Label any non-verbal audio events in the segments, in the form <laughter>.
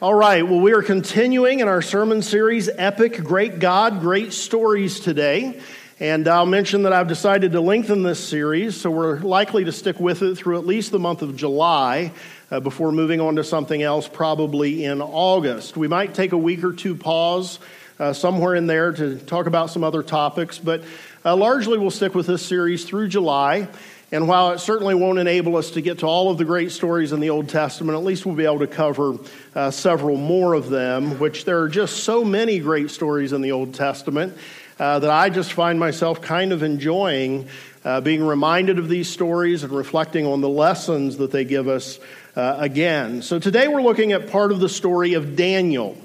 All right, well, we are continuing in our sermon series, Epic Great God, Great Stories today. And I'll mention that I've decided to lengthen this series, so we're likely to stick with it through at least the month of July uh, before moving on to something else, probably in August. We might take a week or two pause uh, somewhere in there to talk about some other topics, but uh, largely we'll stick with this series through July. And while it certainly won't enable us to get to all of the great stories in the Old Testament, at least we'll be able to cover uh, several more of them, which there are just so many great stories in the Old Testament uh, that I just find myself kind of enjoying uh, being reminded of these stories and reflecting on the lessons that they give us uh, again. So today we're looking at part of the story of Daniel.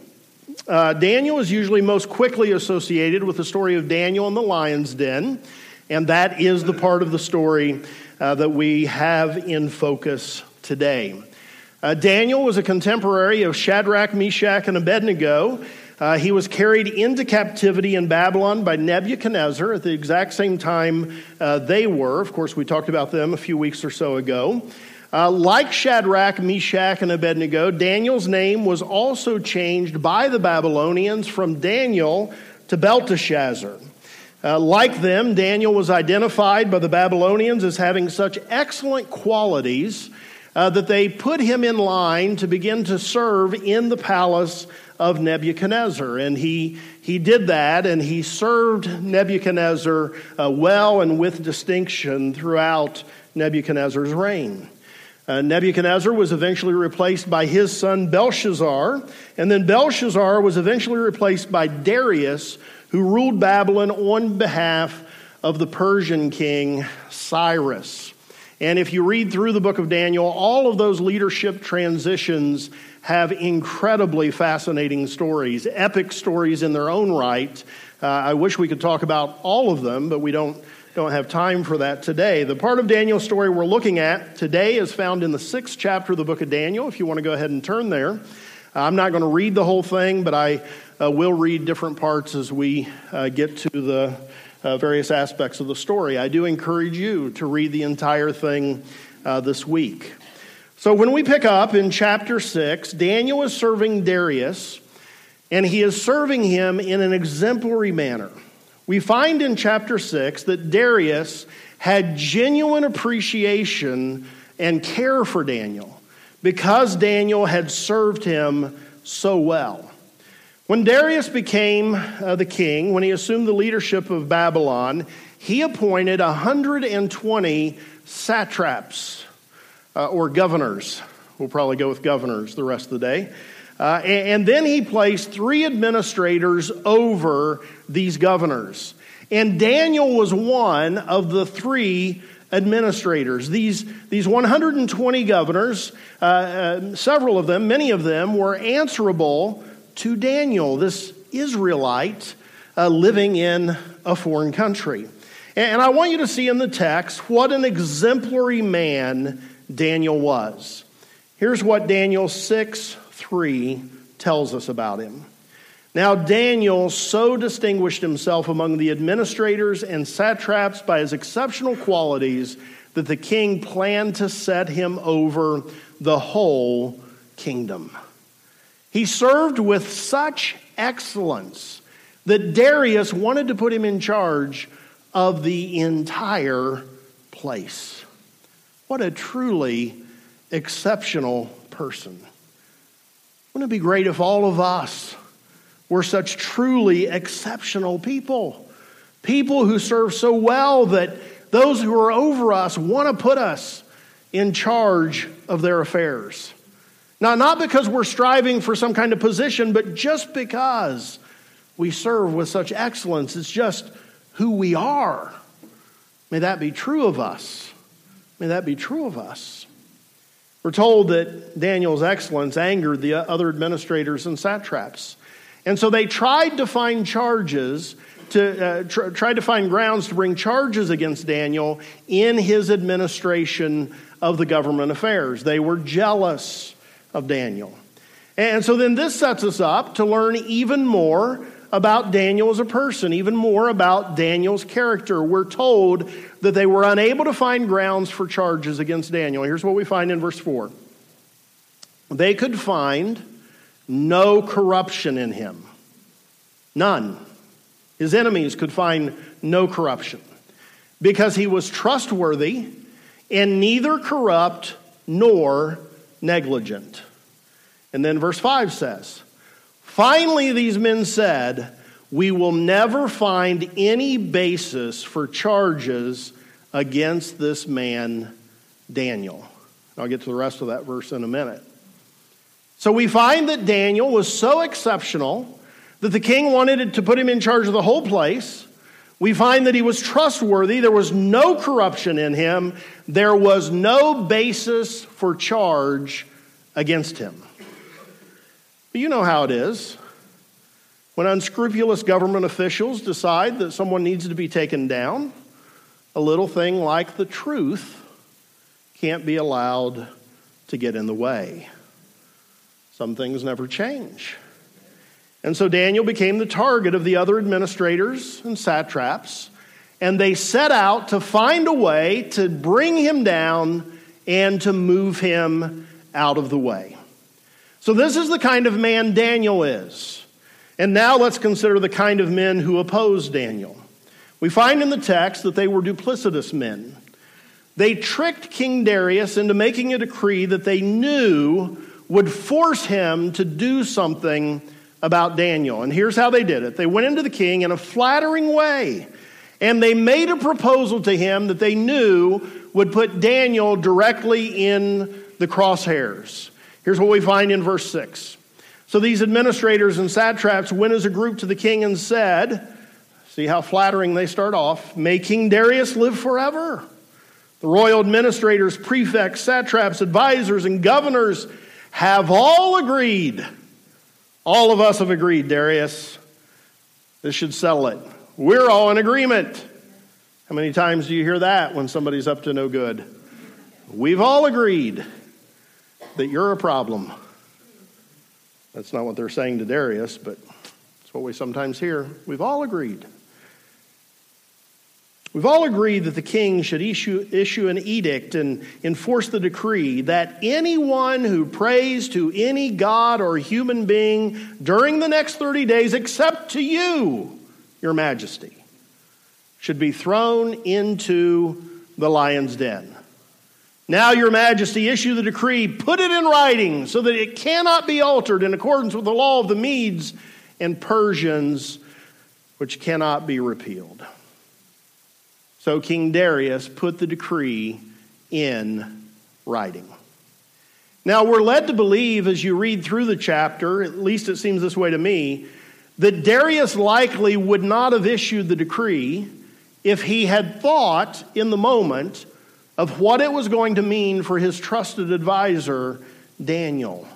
Uh, Daniel is usually most quickly associated with the story of Daniel in the lion's den. And that is the part of the story uh, that we have in focus today. Uh, Daniel was a contemporary of Shadrach, Meshach, and Abednego. Uh, he was carried into captivity in Babylon by Nebuchadnezzar at the exact same time uh, they were. Of course, we talked about them a few weeks or so ago. Uh, like Shadrach, Meshach, and Abednego, Daniel's name was also changed by the Babylonians from Daniel to Belteshazzar. Uh, like them, Daniel was identified by the Babylonians as having such excellent qualities uh, that they put him in line to begin to serve in the palace of Nebuchadnezzar. And he, he did that, and he served Nebuchadnezzar uh, well and with distinction throughout Nebuchadnezzar's reign. Uh, Nebuchadnezzar was eventually replaced by his son Belshazzar, and then Belshazzar was eventually replaced by Darius, who ruled Babylon on behalf of the Persian king Cyrus. And if you read through the book of Daniel, all of those leadership transitions have incredibly fascinating stories, epic stories in their own right. Uh, I wish we could talk about all of them, but we don't, don't have time for that today. The part of Daniel's story we're looking at today is found in the sixth chapter of the book of Daniel, if you want to go ahead and turn there. I'm not going to read the whole thing, but I uh, we'll read different parts as we uh, get to the uh, various aspects of the story. I do encourage you to read the entire thing uh, this week. So, when we pick up in chapter 6, Daniel is serving Darius, and he is serving him in an exemplary manner. We find in chapter 6 that Darius had genuine appreciation and care for Daniel because Daniel had served him so well. When Darius became uh, the king, when he assumed the leadership of Babylon, he appointed 120 satraps uh, or governors. We'll probably go with governors the rest of the day. Uh, and, and then he placed three administrators over these governors. And Daniel was one of the three administrators. These, these 120 governors, uh, uh, several of them, many of them, were answerable to Daniel, this Israelite uh, living in a foreign country. And I want you to see in the text what an exemplary man Daniel was. Here's what Daniel 6 3 tells us about him. Now, Daniel so distinguished himself among the administrators and satraps by his exceptional qualities that the king planned to set him over the whole kingdom. He served with such excellence that Darius wanted to put him in charge of the entire place. What a truly exceptional person. Wouldn't it be great if all of us were such truly exceptional people? People who serve so well that those who are over us want to put us in charge of their affairs. Now, not because we're striving for some kind of position, but just because we serve with such excellence. It's just who we are. May that be true of us. May that be true of us. We're told that Daniel's excellence angered the other administrators and satraps. And so they tried to find charges, to uh, tr- tried to find grounds to bring charges against Daniel in his administration of the government affairs. They were jealous of Daniel. And so then this sets us up to learn even more about Daniel as a person, even more about Daniel's character. We're told that they were unable to find grounds for charges against Daniel. Here's what we find in verse 4 they could find no corruption in him. None. His enemies could find no corruption because he was trustworthy and neither corrupt nor negligent. And then verse 5 says, Finally, these men said, We will never find any basis for charges against this man, Daniel. I'll get to the rest of that verse in a minute. So we find that Daniel was so exceptional that the king wanted to put him in charge of the whole place. We find that he was trustworthy. There was no corruption in him. There was no basis for charge against him. But you know how it is. When unscrupulous government officials decide that someone needs to be taken down, a little thing like the truth can't be allowed to get in the way. Some things never change. And so Daniel became the target of the other administrators and satraps, and they set out to find a way to bring him down and to move him out of the way. So, this is the kind of man Daniel is. And now let's consider the kind of men who oppose Daniel. We find in the text that they were duplicitous men. They tricked King Darius into making a decree that they knew would force him to do something about Daniel. And here's how they did it they went into the king in a flattering way, and they made a proposal to him that they knew would put Daniel directly in the crosshairs. Here's what we find in verse 6. So these administrators and satraps went as a group to the king and said, See how flattering they start off. May King Darius live forever. The royal administrators, prefects, satraps, advisors, and governors have all agreed. All of us have agreed, Darius. This should settle it. We're all in agreement. How many times do you hear that when somebody's up to no good? We've all agreed that you're a problem. That's not what they're saying to Darius, but it's what we sometimes hear. We've all agreed. We've all agreed that the king should issue, issue an edict and enforce the decree that anyone who prays to any god or human being during the next 30 days, except to you, your majesty, should be thrown into the lion's den. Now, your majesty, issue the decree, put it in writing so that it cannot be altered in accordance with the law of the Medes and Persians, which cannot be repealed. So King Darius put the decree in writing. Now, we're led to believe as you read through the chapter, at least it seems this way to me, that Darius likely would not have issued the decree if he had thought in the moment of what it was going to mean for his trusted advisor, Daniel.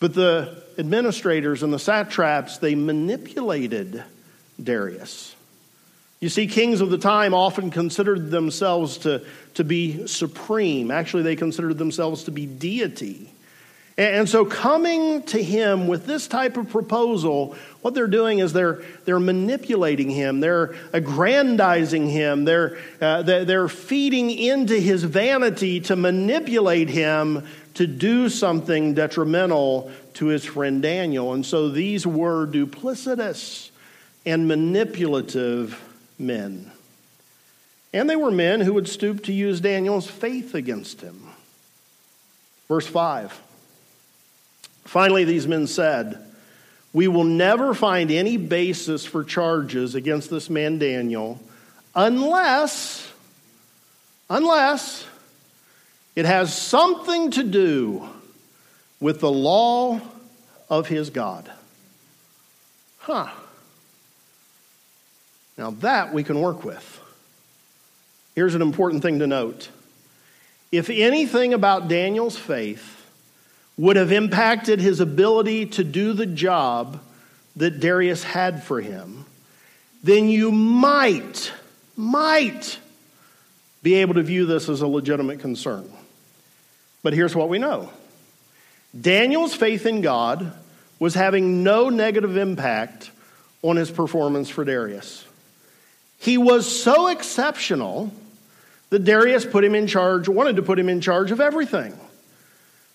But the administrators and the satraps, they manipulated Darius. You see, kings of the time often considered themselves to, to be supreme. Actually, they considered themselves to be deity. And so, coming to him with this type of proposal, what they're doing is they're, they're manipulating him, they're aggrandizing him, they're, uh, they're feeding into his vanity to manipulate him to do something detrimental to his friend Daniel. And so, these were duplicitous and manipulative men. And they were men who would stoop to use Daniel's faith against him. Verse 5. Finally, these men said, We will never find any basis for charges against this man Daniel unless, unless it has something to do with the law of his God. Huh. Now, that we can work with. Here's an important thing to note. If anything about Daniel's faith would have impacted his ability to do the job that Darius had for him, then you might, might be able to view this as a legitimate concern. But here's what we know Daniel's faith in God was having no negative impact on his performance for Darius. He was so exceptional that Darius put him in charge, wanted to put him in charge of everything.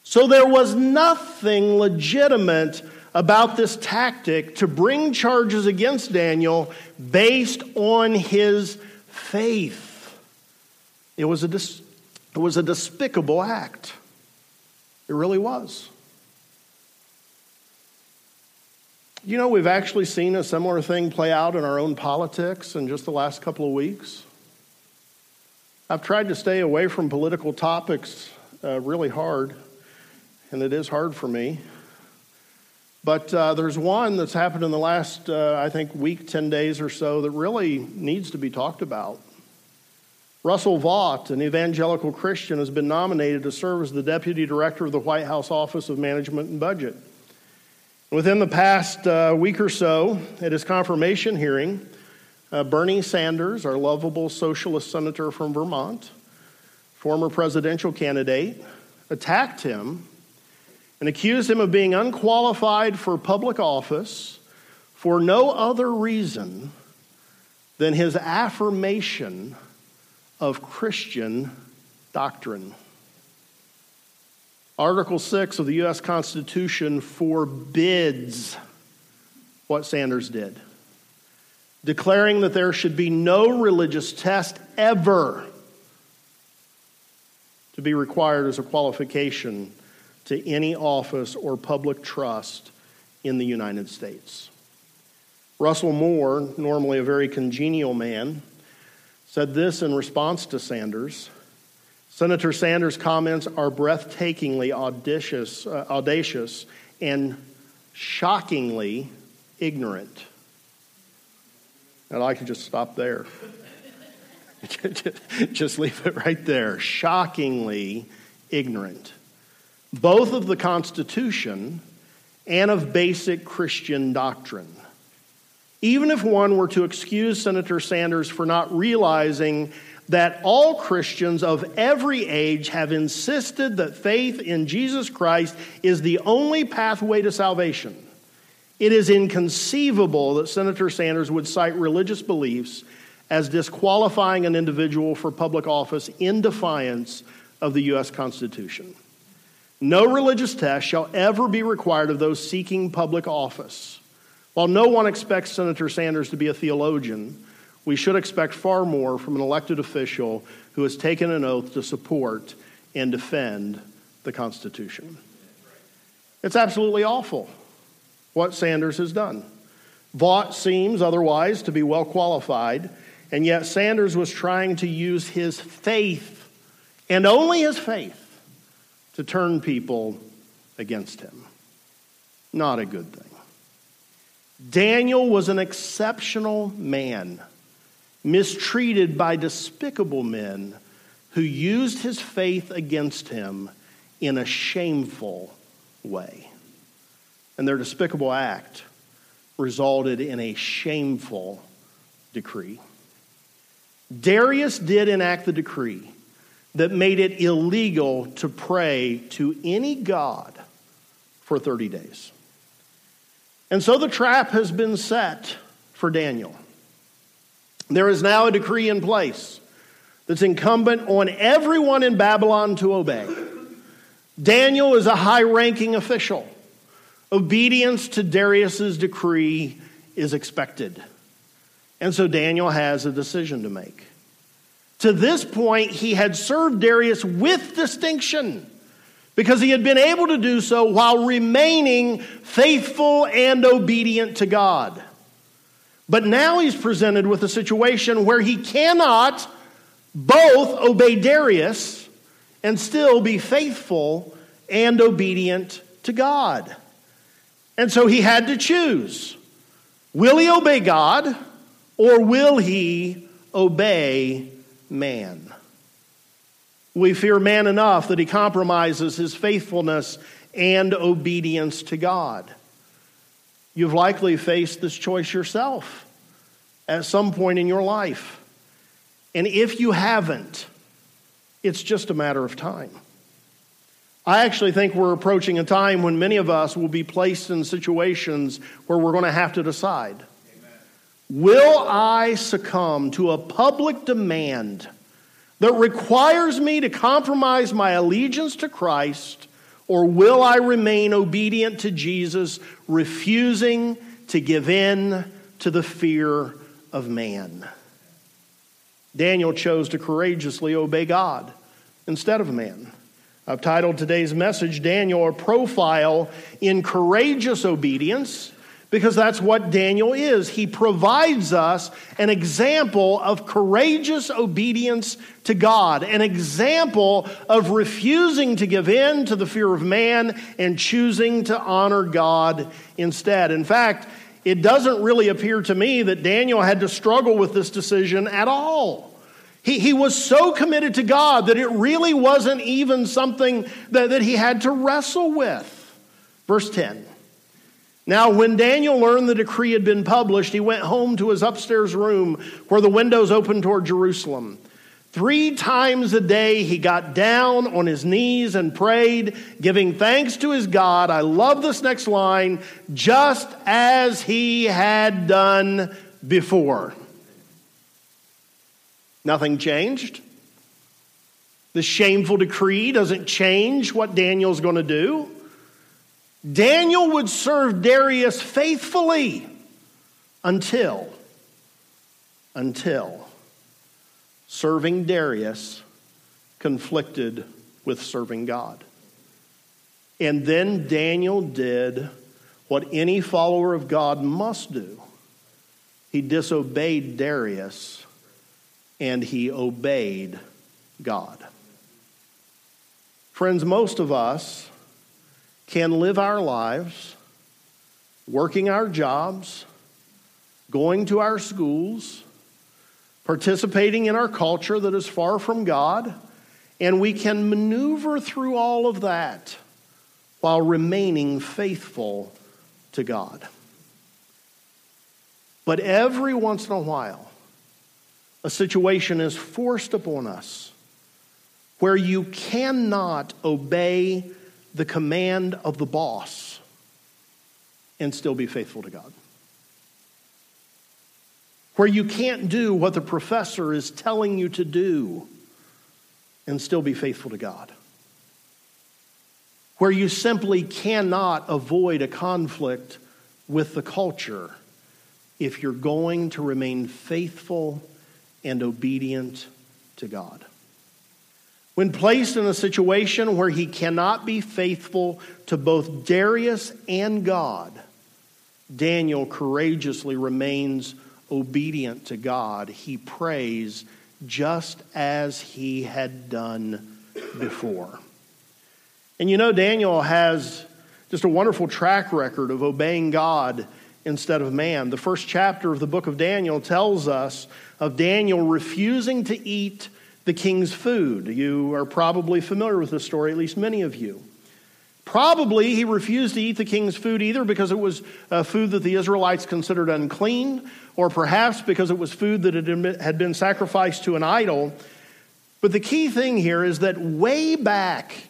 So there was nothing legitimate about this tactic to bring charges against Daniel based on his faith. It was a, dis- it was a despicable act. It really was. You know, we've actually seen a similar thing play out in our own politics in just the last couple of weeks. I've tried to stay away from political topics uh, really hard, and it is hard for me. But uh, there's one that's happened in the last, uh, I think, week, 10 days or so that really needs to be talked about. Russell Vought, an evangelical Christian, has been nominated to serve as the deputy director of the White House Office of Management and Budget. Within the past uh, week or so, at his confirmation hearing, uh, Bernie Sanders, our lovable socialist senator from Vermont, former presidential candidate, attacked him and accused him of being unqualified for public office for no other reason than his affirmation of Christian doctrine. Article 6 of the U.S. Constitution forbids what Sanders did, declaring that there should be no religious test ever to be required as a qualification to any office or public trust in the United States. Russell Moore, normally a very congenial man, said this in response to Sanders. Senator Sanders' comments are breathtakingly audacious, uh, audacious and shockingly ignorant. And I could just stop there. <laughs> just leave it right there. Shockingly ignorant both of the Constitution and of basic Christian doctrine. Even if one were to excuse Senator Sanders for not realizing that all Christians of every age have insisted that faith in Jesus Christ is the only pathway to salvation, it is inconceivable that Senator Sanders would cite religious beliefs as disqualifying an individual for public office in defiance of the U.S. Constitution. No religious test shall ever be required of those seeking public office. While no one expects Senator Sanders to be a theologian, we should expect far more from an elected official who has taken an oath to support and defend the Constitution. It's absolutely awful what Sanders has done. Vought seems otherwise to be well qualified, and yet Sanders was trying to use his faith, and only his faith, to turn people against him. Not a good thing. Daniel was an exceptional man, mistreated by despicable men who used his faith against him in a shameful way. And their despicable act resulted in a shameful decree. Darius did enact the decree that made it illegal to pray to any God for 30 days. And so the trap has been set for Daniel. There is now a decree in place that's incumbent on everyone in Babylon to obey. Daniel is a high ranking official. Obedience to Darius's decree is expected. And so Daniel has a decision to make. To this point, he had served Darius with distinction because he had been able to do so while remaining faithful and obedient to God. But now he's presented with a situation where he cannot both obey Darius and still be faithful and obedient to God. And so he had to choose will he obey God or will he obey man. We fear man enough that he compromises his faithfulness and obedience to God. You've likely faced this choice yourself at some point in your life. And if you haven't, it's just a matter of time. I actually think we're approaching a time when many of us will be placed in situations where we're going to have to decide Will I succumb to a public demand that requires me to compromise my allegiance to Christ Or will I remain obedient to Jesus, refusing to give in to the fear of man? Daniel chose to courageously obey God instead of man. I've titled today's message, Daniel, a profile in courageous obedience because that's what Daniel is. He provides us an example of courageous obedience to God, an example of refusing to give in to the fear of man and choosing to honor God instead. In fact, it doesn't really appear to me that Daniel had to struggle with this decision at all. He, he was so committed to God that it really wasn't even something that, that he had to wrestle with. Verse 10. Now, when Daniel learned the decree had been published, he went home to his upstairs room where the windows opened toward Jerusalem. Three times a day he got down on his knees and prayed, giving thanks to his God. I love this next line just as he had done before. Nothing changed. The shameful decree doesn't change what Daniel's going to do. Daniel would serve Darius faithfully until, until serving Darius conflicted with serving God. And then Daniel did what any follower of God must do he disobeyed Darius and he obeyed God. Friends, most of us can live our lives working our jobs, going to our schools, participating in our culture that is far from God, and we can maneuver through all of that while remaining faithful to God. But every once in a while, a situation is forced upon us where you cannot obey the command of the boss and still be faithful to God. Where you can't do what the professor is telling you to do and still be faithful to God. Where you simply cannot avoid a conflict with the culture if you're going to remain faithful and obedient to God. When placed in a situation where he cannot be faithful to both Darius and God, Daniel courageously remains obedient to God. He prays just as he had done before. And you know, Daniel has just a wonderful track record of obeying God instead of man. The first chapter of the book of Daniel tells us of Daniel refusing to eat the king's food. You are probably familiar with this story, at least many of you. Probably he refused to eat the king's food either because it was a food that the Israelites considered unclean, or perhaps because it was food that had been sacrificed to an idol. But the key thing here is that way back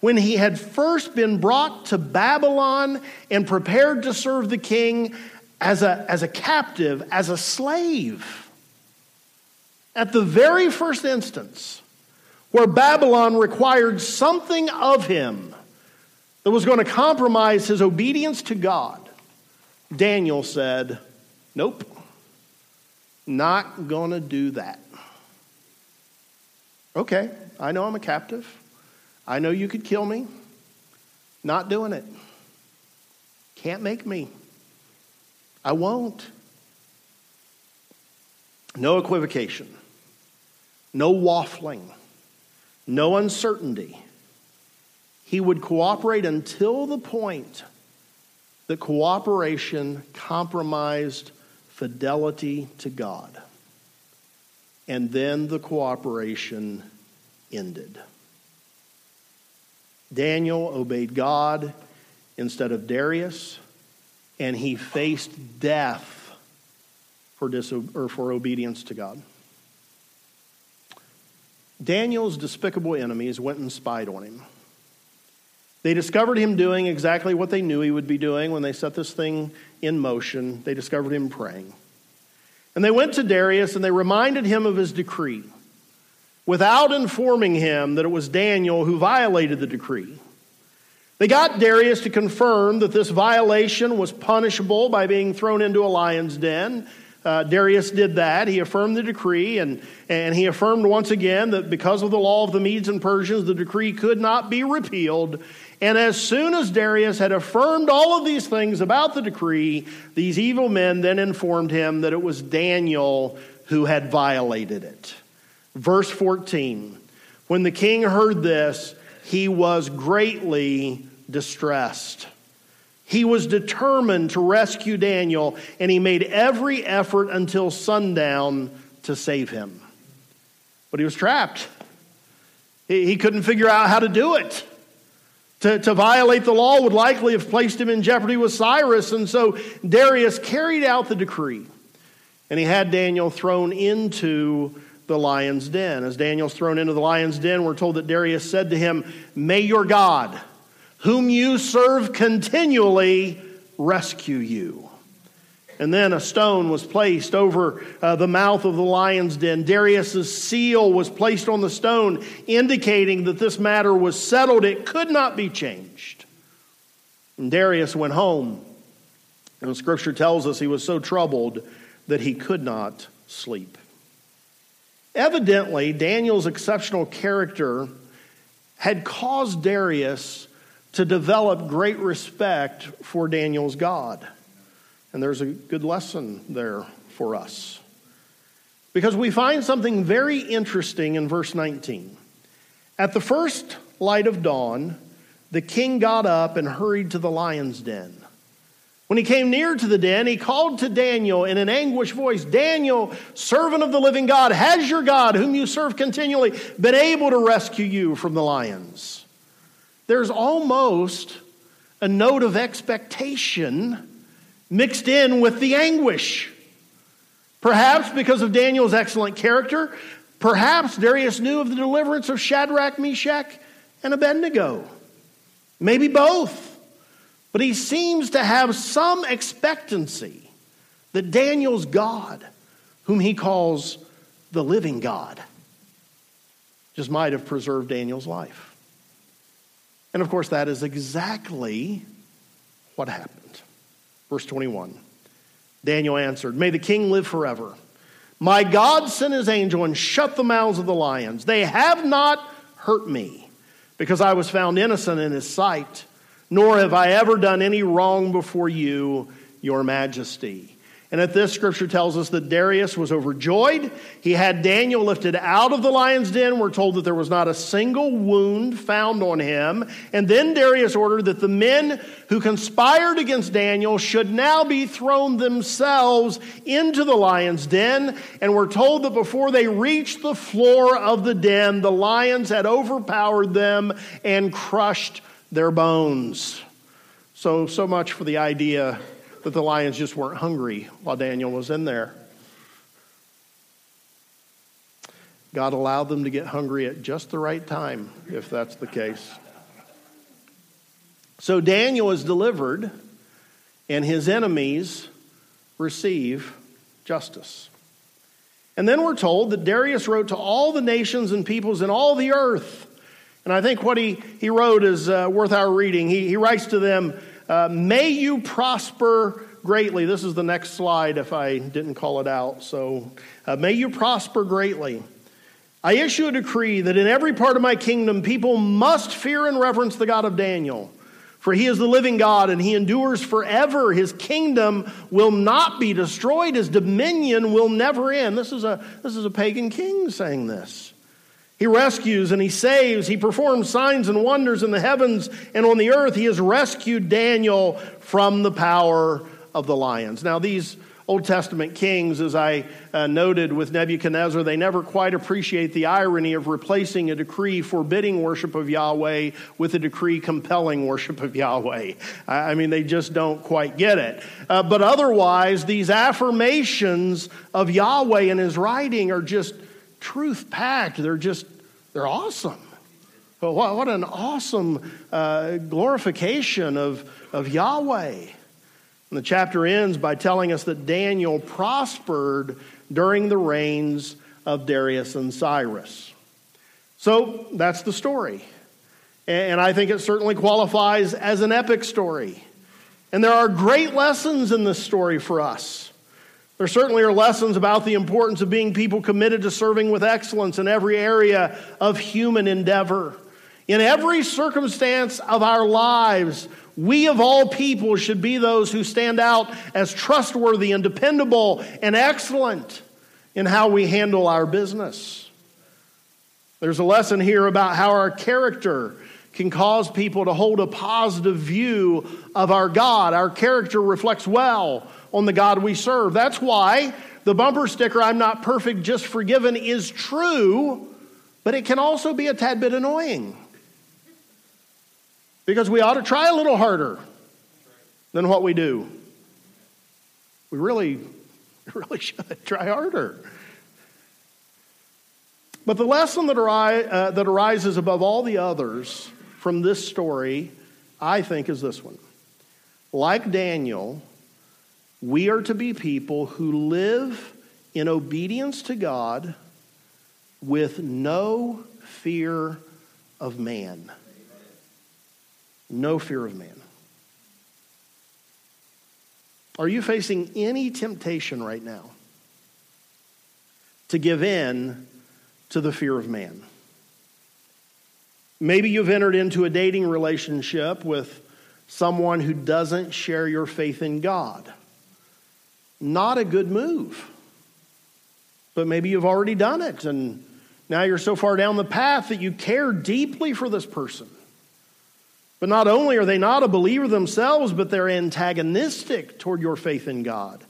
when he had first been brought to Babylon and prepared to serve the king as a, as a captive, as a slave, at the very first instance where Babylon required something of him that was going to compromise his obedience to God, Daniel said, Nope, not going to do that. Okay, I know I'm a captive. I know you could kill me. Not doing it. Can't make me. I won't. No equivocation no waffling, no uncertainty. He would cooperate until the point that cooperation compromised fidelity to God. And then the cooperation ended. Daniel obeyed God instead of Darius, and he faced death for, diso- or for obedience to God. Daniel's despicable enemies went and spied on him. They discovered him doing exactly what they knew he would be doing when they set this thing in motion. They discovered him praying. And they went to Darius and they reminded him of his decree without informing him that it was Daniel who violated the decree. They got Darius to confirm that this violation was punishable by being thrown into a lion's den. Uh, Darius did that. He affirmed the decree, and, and he affirmed once again that because of the law of the Medes and Persians, the decree could not be repealed. And as soon as Darius had affirmed all of these things about the decree, these evil men then informed him that it was Daniel who had violated it. Verse 14 When the king heard this, he was greatly distressed. He was determined to rescue Daniel, and he made every effort until sundown to save him. But he was trapped. He, couldn't figure out how to do it. To, to violate the law would likely have placed him in jeopardy with Cyrus, and so Darius carried out the decree, and he had Daniel thrown into the lion's den. As Daniel's thrown into the lion's den, we're told that Darius said to him, May your God, whom you serve continually, rescue you. And then a stone was placed over uh, the mouth of the lion's den. Darius's seal was placed on the stone, indicating that this matter was settled. It could not be changed. And Darius went home. And scripture tells us he was so troubled that he could not sleep. Evidently, Daniel's exceptional character had caused Darius to develop great respect for Daniel's God. And there's a good lesson there for us. Because we find something very interesting in verse 19. At the first light of dawn, the king got up and hurried to the lion's den. When he came near to the den, he called to Daniel in an anguished voice Daniel, servant of the living God, has your God, whom you serve continually, been able to rescue you from the lions? There's almost a note of expectation mixed in with the anguish. Perhaps because of Daniel's excellent character, perhaps Darius knew of the deliverance of Shadrach, Meshach, and Abednego. Maybe both. But he seems to have some expectancy that Daniel's God, whom he calls the living God, just might have preserved Daniel's life. And of course, that is exactly what happened. Verse 21 Daniel answered, May the king live forever. My God sent his angel and shut the mouths of the lions. They have not hurt me because I was found innocent in his sight nor have I ever done any wrong before you, your majesty. And at this, scripture tells us that Darius was overjoyed. He had Daniel lifted out of the lion's den. We're told that there was not a single wound found on him. And then Darius ordered that the men who conspired against Daniel should now be thrown themselves into the lion's den. And we're told that before they reached the floor of the den, the lions had overpowered them and crushed their bones. So, so much for the idea that the lions just weren't hungry while Daniel was in there. God allowed them to get hungry at just the right time, if that's the case. So Daniel is delivered, and his enemies receive justice. And then we're told that Darius wrote to all the nations and peoples in all the earth and I think what he, he wrote is uh, worth our reading. He, he writes to them, uh, May you prosper greatly. This is the next slide if I didn't call it out. So, uh, may you prosper greatly. I issue a decree that in every part of my kingdom, people must fear and reverence the God of Daniel. For he is the living God and he endures forever. His kingdom will not be destroyed, his dominion will never end. This is a, this is a pagan king saying this. He rescues and he saves. He performs signs and wonders in the heavens and on the earth. He has rescued Daniel from the power of the lions. Now, these Old Testament kings, as I uh, noted with Nebuchadnezzar, they never quite appreciate the irony of replacing a decree forbidding worship of Yahweh with a decree compelling worship of Yahweh. I mean, they just don't quite get it. Uh, but otherwise, these affirmations of Yahweh in his writing are just truth packed. They're just, they're awesome. But what, what an awesome uh, glorification of, of Yahweh. And the chapter ends by telling us that Daniel prospered during the reigns of Darius and Cyrus. So that's the story. And I think it certainly qualifies as an epic story. And there are great lessons in this story for us. There certainly are lessons about the importance of being people committed to serving with excellence in every area of human endeavor. In every circumstance of our lives, we of all people should be those who stand out as trustworthy and dependable and excellent in how we handle our business. There's a lesson here about how our character can cause people to hold a positive view of our God. Our character reflects well on the God we serve. That's why the bumper sticker, I'm not perfect, just forgiven, is true, but it can also be a tad bit annoying. Because we ought to try a little harder than what we do. We really, <laughs> really should try harder. But the lesson that, ari- uh, that arises above all the others from this story, I think, is this one. Like Daniel, we are to be people who live in obedience to God with no fear of man. No fear of man. Are you facing any temptation right now to give in to the fear of man? Maybe you've entered into a dating relationship with someone who doesn't share your faith in God. Not a good move. But maybe you've already done it and now you're so far down the path that you care deeply for this person. But not only are they not a believer themselves, but they're antagonistic toward your faith in God.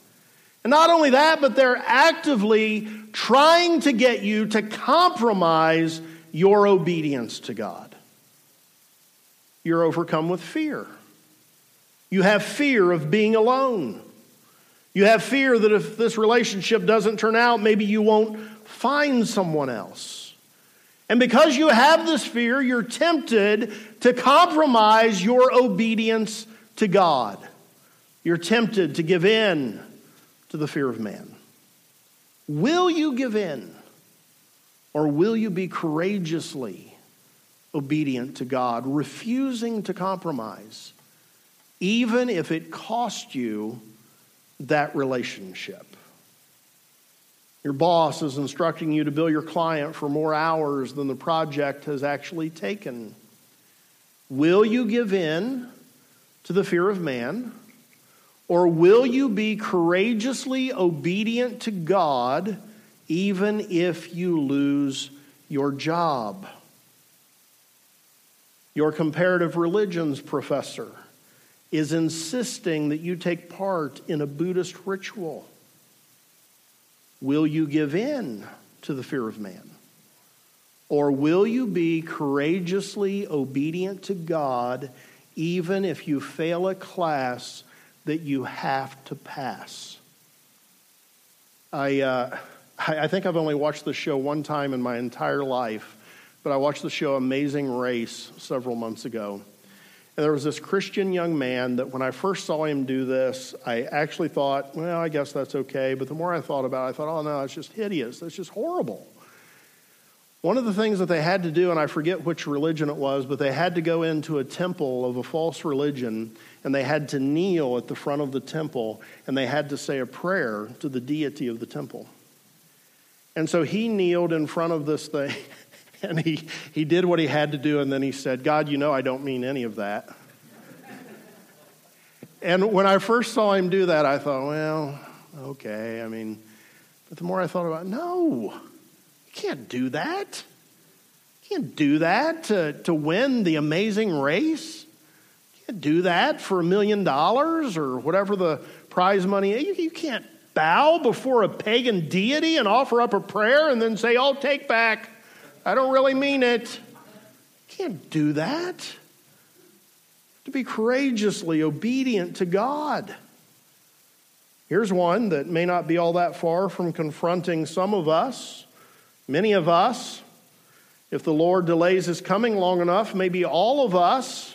And not only that, but they're actively trying to get you to compromise your obedience to God. You're overcome with fear. You have fear of being alone. You have fear that if this relationship doesn't turn out, maybe you won't find someone else. And because you have this fear, you're tempted to compromise your obedience to God. You're tempted to give in to the fear of man. Will you give in? Or will you be courageously obedient to God, refusing to compromise, even if it cost you that relationship? Your boss is instructing you to bill your client for more hours than the project has actually taken. Will you give in to the fear of man? Or will you be courageously obedient to God even if you lose your job? Your comparative religions professor is insisting that you take part in a Buddhist ritual. Will you give in to the fear of man? Or will you be courageously obedient to God even if you fail a class that you have to pass? I, uh, I think I've only watched the show one time in my entire life, but I watched the show Amazing Race several months ago. And there was this Christian young man that when I first saw him do this, I actually thought, well, I guess that's okay. But the more I thought about it, I thought, oh, no, it's just hideous. That's just horrible. One of the things that they had to do, and I forget which religion it was, but they had to go into a temple of a false religion and they had to kneel at the front of the temple and they had to say a prayer to the deity of the temple. And so he kneeled in front of this thing <laughs> <laughs> and he, he did what he had to do and then he said, God, you know I don't mean any of that. and when I first saw him do that, I thought, well, okay. I mean, but the more I thought about it, no you can't do that. You can't do that to, to win the amazing race. You can't do that for a million dollars or whatever the prize money is. You, you can't bow before a pagan deity and offer up a prayer and then say, I'll take back. I don't really mean it. Can't do that. To be courageously obedient to God. Here's one that may not be all that far from confronting some of us. Many of us, if the Lord delays his coming long enough, maybe all of us,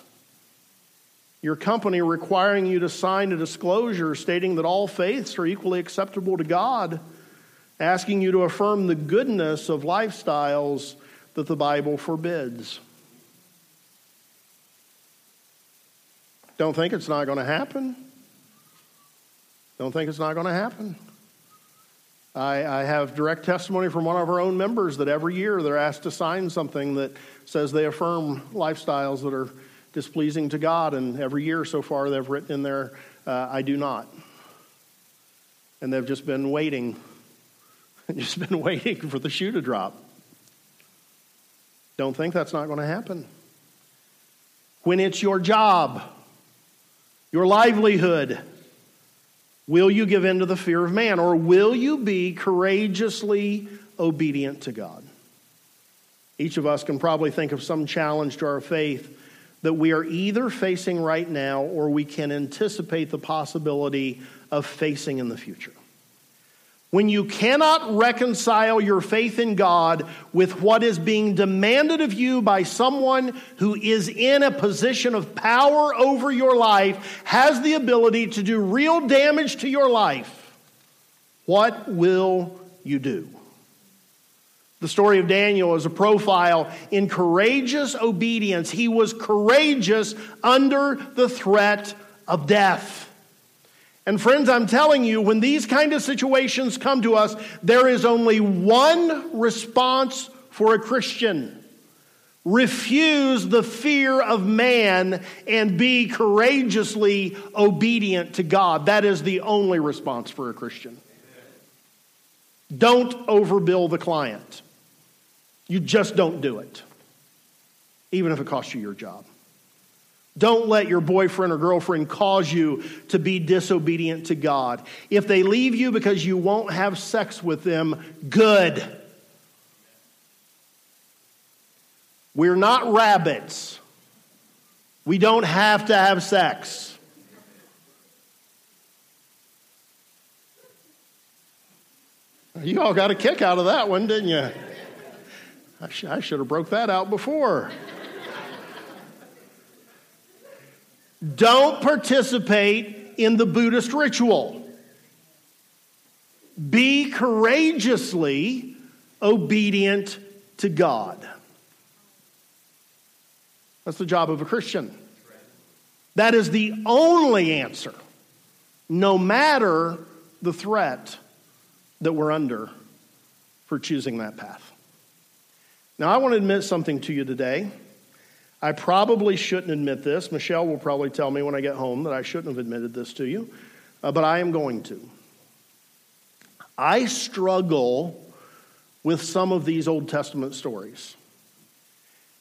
your company requiring you to sign a disclosure stating that all faiths are equally acceptable to God, asking you to affirm the goodness of lifestyles that the Bible forbids. Don't think it's not going to happen. Don't think it's not going to happen. I, I, have direct testimony from one of our own members that every year they're asked to sign something that says they affirm lifestyles that are displeasing to God, and every year so far they've written in there, uh, I do not. And they've just been waiting, <laughs> just been waiting for the shoe to drop. Don't think that's not going to happen. When it's your job, your livelihood, will you give in to the fear of man or will you be courageously obedient to God? Each of us can probably think of some challenge to our faith that we are either facing right now or we can anticipate the possibility of facing in the future. When you cannot reconcile your faith in God with what is being demanded of you by someone who is in a position of power over your life, has the ability to do real damage to your life, what will you do? The story of Daniel is a profile in courageous obedience. He was courageous under the threat of death. And friends, I'm telling you, when these kind of situations come to us, there is only one response for a Christian. Refuse the fear of man and be courageously obedient to God. That is the only response for a Christian. Don't overbill the client. You just don't do it, even if it costs you your job. Don't let your boyfriend or girlfriend cause you to be disobedient to God. If they leave you because you won't have sex with them, good. We're not rabbits. We don't have to have sex. You all got a kick out of that one, didn't you? I, sh- I should have broke that out before. Don't participate in the Buddhist ritual. Be courageously obedient to God. That's the job of a Christian. That is the only answer, no matter the threat that we're under for choosing that path. Now, I want to admit something to you today. I probably shouldn't admit this. Michelle will probably tell me when I get home that I shouldn't have admitted this to you, uh, but I am going to. I struggle with some of these Old Testament stories.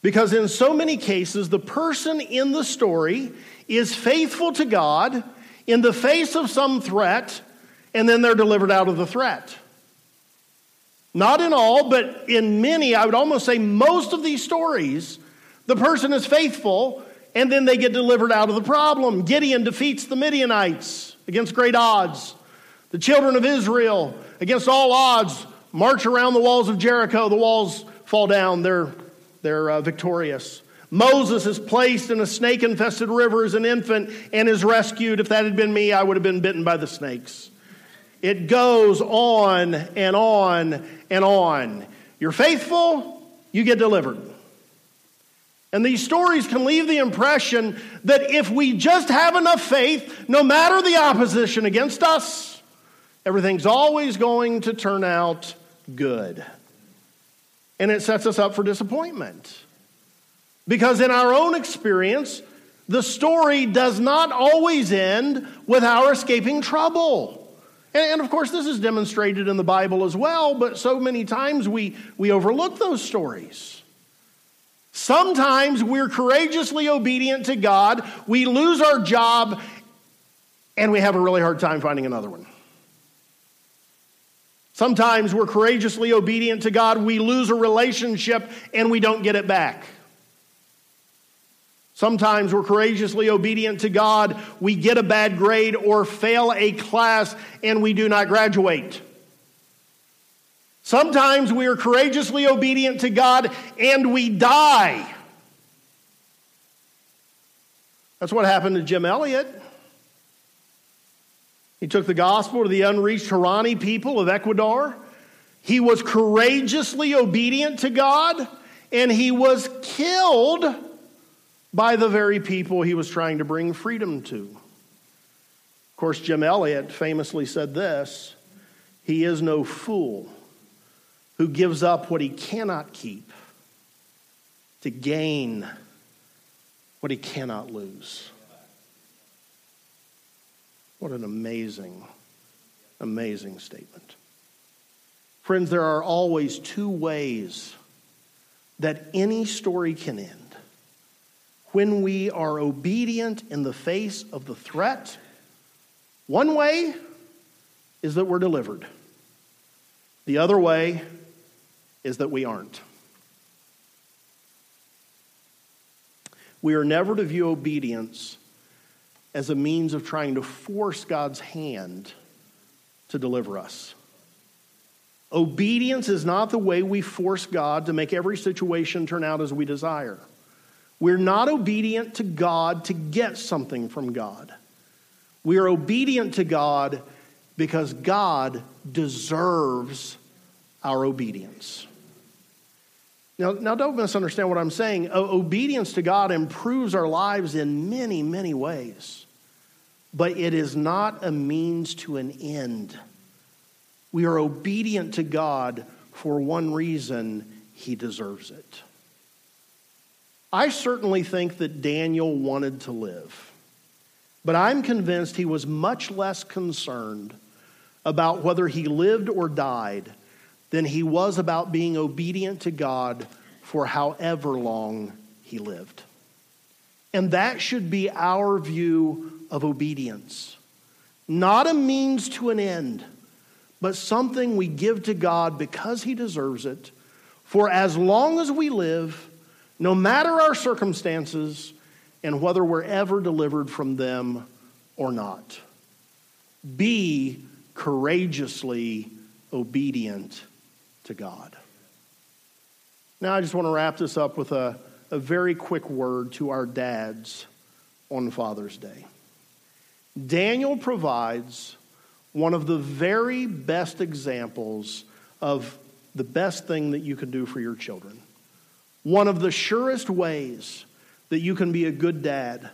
Because in so many cases, the person in the story is faithful to God in the face of some threat, and then they're delivered out of the threat. Not in all, but in many, I would almost say most of these stories, the person is faithful, and then they get delivered out of the problem. Gideon defeats the Midianites against great odds. The children of Israel, against all odds, march around the walls of Jericho. The walls fall down. They're, they're uh, victorious. Moses is placed in a snake infested river as an infant and is rescued. If that had been me, I would have been bitten by the snakes. It goes on and on and on. You're faithful, you get delivered. And these stories can leave the impression that if we just have enough faith, no matter the opposition against us, everything's always going to turn out good. And it sets us up for disappointment. Because in our own experience, the story does not always end with our escaping trouble. And, of course, this is demonstrated in the Bible as well, but so many times we, we overlook those stories. Sometimes we're courageously obedient to God, we lose our job, and we have a really hard time finding another one. Sometimes we're courageously obedient to God, we lose a relationship, and we don't get it back. Sometimes we're courageously obedient to God, we get a bad grade or fail a class, and we do not graduate. Sometimes we are courageously obedient to God and we die. That's what happened to Jim Elliot. He took the gospel to the unreached Huaorani people of Ecuador. He was courageously obedient to God and he was killed by the very people he was trying to bring freedom to. Of course, Jim Elliot famously said this He is no fool who gives up what he cannot keep to gain what he cannot lose. What an amazing, amazing statement. Friends, there are always two ways that any story can end. When we are obedient in the face of the threat, one way is that we're delivered. The other way is that we aren't. We are never to view obedience as a means of trying to force God's hand to deliver us. Obedience is not the way we force God to make every situation turn out as we desire. We're not obedient to God to get something from God. We are obedient to God because God deserves our obedience. Now, now don't misunderstand what I'm saying. O- obedience to God improves our lives in many, many ways, but it is not a means to an end. We are obedient to God for one reason He deserves it. I certainly think that Daniel wanted to live, but I'm convinced he was much less concerned about whether he lived or died than he was about being obedient to God for however long he lived. And that should be our view of obedience. Not a means to an end, but something we give to God because he deserves it for as long as we live, no matter our circumstances, and whether we're ever delivered from them or not. Be courageously obedient to God. Now, I just want to wrap this up with a, a very quick word to our dads on Father's Day. Daniel provides one of the very best examples of the best thing that you can do for your children. One of the surest ways that you can be a good dad.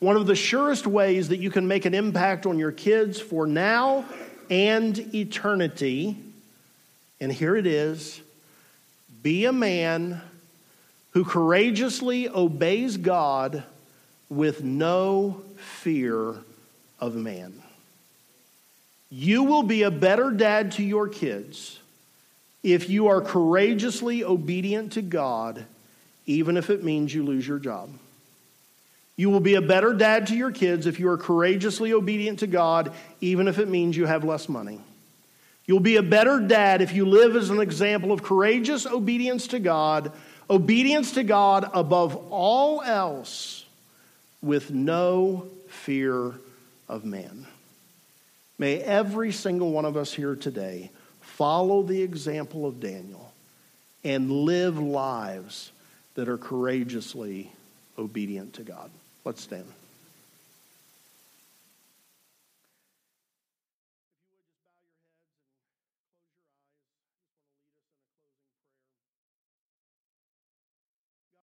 One of the surest ways that you can make an impact on your kids for now and eternity. And here it is be a man who courageously obeys God with no fear of man. You will be a better dad to your kids if you are courageously obedient to God, even if it means you lose your job. You will be a better dad to your kids if you are courageously obedient to God, even if it means you have less money. You'll be a better dad if you live as an example of courageous obedience to God, obedience to God above all else, with no fear of man. May every single one of us here today follow the example of Daniel and live lives that are courageously obedient to God. Let's stand.